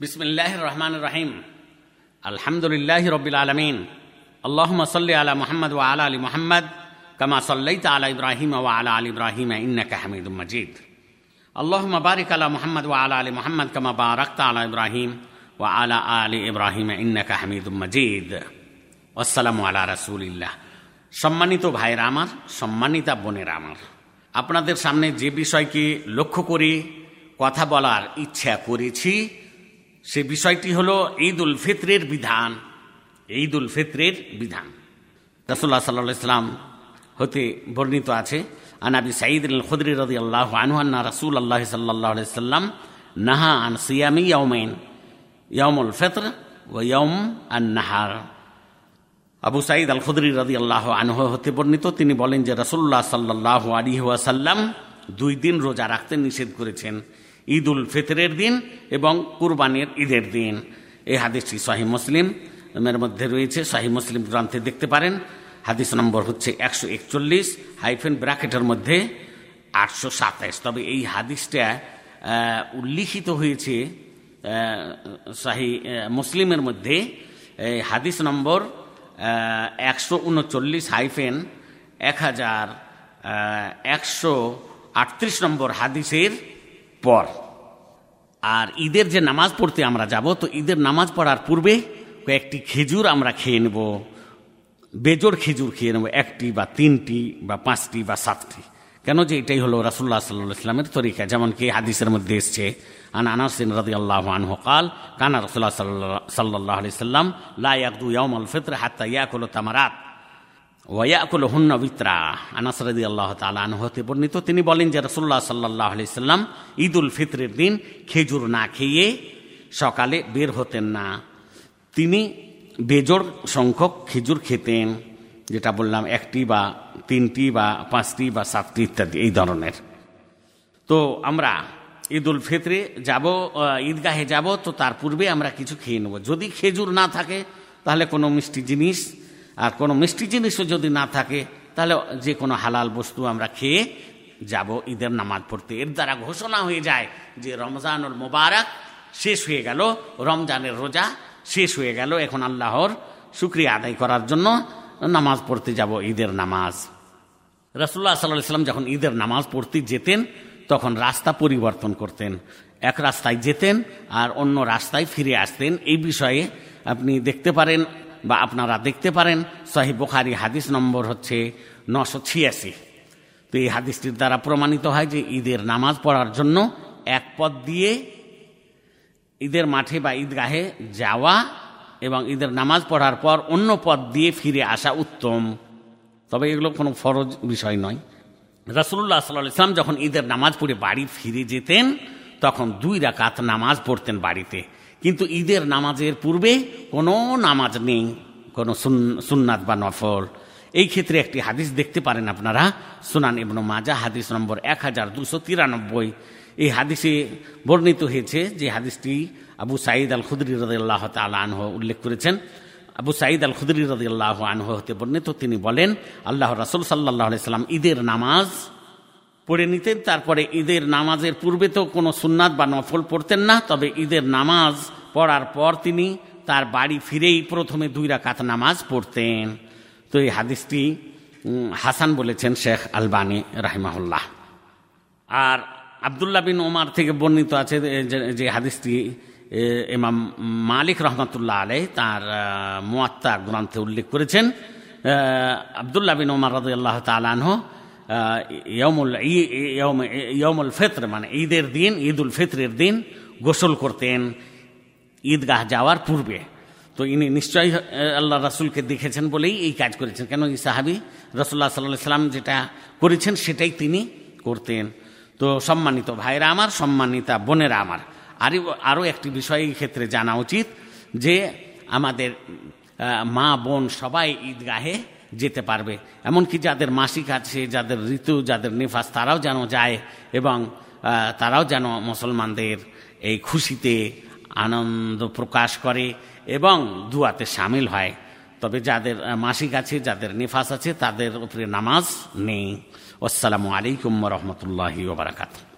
বিসমিল্লাহ রহমান রাহিম আলহামদুলিল্লাহ রবিল আলমিন। আল্লাহম সাল্লি আলা মোহাম্মদ ও আলা আলী মোহাম্মদ, কামা সাল্লাই আলা ইব্রাহিম ও আলা আলী ইব্রাহিম ইন্নাকা হামিদ মজিদ। আল্লাহম বারিক আলা মোহাম্মদ ও আলা আলী মোহাম্মদ, কামা বারাক্ত আলা ইব্রাহিম ও আলা আলী ইব্রাহিম ইন্নাকা হামিদ মজিদ। আসসালাম আলা রসুলিল্লাহ। সম্মানিত ভাইরা আমার, সম্মানিতা বোনেরা আমার, আপনাদের সামনে যে বিষয়কে লক্ষ্য করি, কথা বলার ইচ্ছা করেছি সে বিষয়টি হলো ঈদ উল ফিত্রের বিধান ঈদ উল ফিত্রের বিধান। রসুল্লাহ সাল্লাহ ইসলাম হতে বর্ণিত আছে আনাবি সাঈদ আল খুদরি রদি আল্লাহ আনহান্না রসুল আল্লাহ সাল্লাহ সাল্লাম নাহা আন সিয়ামি ইয়ৌমেন ইয়মুল ফিত্র ও ইয়ম আন নাহার আবু সাঈদ আল খুদরি রদি আল্লাহ আনহ হতে বর্ণিত, তিনি বলেন যে রসুল্লাহ সাল্লাহ আলী ওয়াসাল্লাম দুই দিন রোজা রাখতে নিষেধ করেছেন। ঈদ উল ফিতরের দিন এবং কুরবানির ঈদের দিন। এই হাদিসটি শাহি মুসলিম। এর মধ্যে রয়েছে শাহি মুসলিম গ্রন্থে দেখতে পারেন। হাদিস নম্বর হচ্ছে একশো একচল্লিশ হাইফেন ব্র্যাকেটের মধ্যে আটশো সাতাইশ। তবে এই হাদিসটা উল্লিখিত হয়েছে শাহি মুসলিমের মধ্যে। হাদিস নম্বর একশো উনচল্লিশ হাইফেন এক হাজার একশো আটত্রিশ নম্বর হাদিসের পর। আর ঈদের যে নামাজ পড়তে আমরা যাব, তো ঈদের নামাজ পড়ার পূর্বে কয়েকটি খেজুর আমরা খেয়ে নেব। বেজোর খেজুর খেয়ে নেব, একটি বা তিনটি বা পাঁচটি বা সাতটি। কেন যে এটাই হলো রাসুল্লাহ সাল্লাহ ইসলামের তরিকা, যেমন কি হাদিসের মধ্যে এসছে, আন আনাসিন রাদি আল্লাহ আনহু কানা রসুল্লাহ সাল্লাহ আলি সাল্লাম লা ইয়াকদু ইয়াউম আল ফিত্র হাত্তা ইয়াকুল তামারাত। ওয়াকুল হুন্ন বিত্রা আনাসরদি আল্লাহ তালান হতে বর্ণিত, তিনি বলেন যে রসুল্লাহ সাল্লাহ আলি সাল্লাম ঈদ উল ফিতরের দিন খেজুর না খেয়ে সকালে বের হতেন না। তিনি বেজোড় সংখ্যক খেজুর খেতেন, যেটা বললাম একটি বা তিনটি বা পাঁচটি বা সাতটি ইত্যাদি, এই ধরনের। তো আমরা ঈদ উল ফিতরে যাব ঈদগাহে যাব, তো তার পূর্বে আমরা কিছু খেয়ে নেব। যদি খেজুর না থাকে, তাহলে কোনো মিষ্টি জিনিস আর কোনো মিষ্টি জিনিসও যদি না থাকে, তাহলে যে কোনো হালাল বস্তু আমরা খেয়ে যাব। ঈদের নামাজ পড়তে। এর দ্বারা ঘোষণা হয়ে যায় যে রমজানুল মোবারক শেষ হয়ে গেল, রমজানের রোজা শেষ হয়ে গেল। এখন আল্লাহর শুক্রিয়া আদায় করার জন্য নামাজ পড়তে যাব ঈদের নামাজ। রসুল্লাহ সাল্লাহ সাল্লাম যখন ঈদের নামাজ পড়তে যেতেন, তখন রাস্তা পরিবর্তন করতেন। এক রাস্তায় যেতেন আর অন্য রাস্তায় ফিরে আসতেন। এই বিষয়ে আপনি দেখতে পারেন বা আপনারা দেখতে পারেন, সহি বোখারি হাদিস নম্বর হচ্ছে নশো ছিয়াশি। তো এই হাদিসটির দ্বারা প্রমাণিত হয় যে ঈদের নামাজ পড়ার জন্য এক পথ দিয়ে ঈদের মাঠে বা ঈদগাহে যাওয়া এবং ঈদের নামাজ পড়ার পর অন্য পথ দিয়ে ফিরে আসা উত্তম। তবে এগুলো কোনো ফরজ বিষয় নয়। রসুল্লাহ সাল্লাহ ইসলাম যখন ঈদের নামাজ পড়ে বাড়ি ফিরে যেতেন, তখন দুই রাকাত নামাজ পড়তেন বাড়িতে। কিন্তু ঈদের নামাজের পূর্বে কোনো নামাজ নেই, কোনো সুন্নাত বা নফল। এই ক্ষেত্রে একটি হাদিস দেখতে পারেন আপনারা, সুনান ইবনু মাজা হাদিস নম্বর এক হাজার দুশো তিরানব্বই। এই হাদিসে বর্ণিত হয়েছে যে হাদিসটি আবু সাঈদ আল খুদরি রদাল্লাহ তালা আনহ উল্লেখ করেছেন। আবু সাঈদ আল খুদরি রদাল্লাহ আনহ হতে বর্ণিত, তিনি বলেন আল্লাহ রাসুল সাল্লাহ সাল্লাম ঈদের নামাজ পড়ে নিতেন। তারপরে ঈদের নামাজের পূর্বে তো কোনো সুন্নাত বা নফল পড়তেন না, তবে ঈদের নামাজ পড়ার পর তিনি তার বাড়ি ফিরেই প্রথমে দুই রাকাত নামাজ পড়তেন। তো এই হাদিসটি হাসান বলেছেন শেখ আলবানী রাহিমাহুল্লাহ। আর আবদুল্লাহ বিন ওমার থেকে বর্ণিত আছে যে হাদিসটি এমাম মালিক রহমতুল্লাহ আলাই তার মোয়াত্তা গ্রন্থে উল্লেখ করেছেন। আবদুল্লাহ বিন ওমার রদ আল্লাহ তালানহ ইয়মুল ফিত্র মানে ঈদের দিন ঈদ উল ফিত্রের দিন গোসল করতেন ঈদগাহ যাওয়ার পূর্বে। তো ইনি নিশ্চয়ই আল্লাহ রাসুলকে দেখেছেন বলেই এই কাজ করেছেন। কেন এই সাহাবি রসুল্লাহ সাল্লাহ সাল্লাম যেটা করেছেন সেটাই তিনি করতেন। তো সম্মানিত ভাইরা আমার, সম্মানিতা বোনেরা আমার, আরও আরও একটি বিষয় এই ক্ষেত্রে জানা উচিত যে আমাদের মা বোন সবাই ঈদগাহে যেতে পারবে। এমনকি যাদের মাসিক আছে, যাদের ঋতু, যাদের নিফাস, তারাও যেন যায় এবং তারাও যেন মুসলমানদের এই খুশিতে আনন্দ প্রকাশ করে এবং দুয়াতে সামিল হয়। তবে যাদের মাসিক আছে, যাদের নিফাস আছে, তাদের উপরে নামাজ নেই। আসসালামু আলাইকুম রহমতুল্লাহি ওবরাকাতু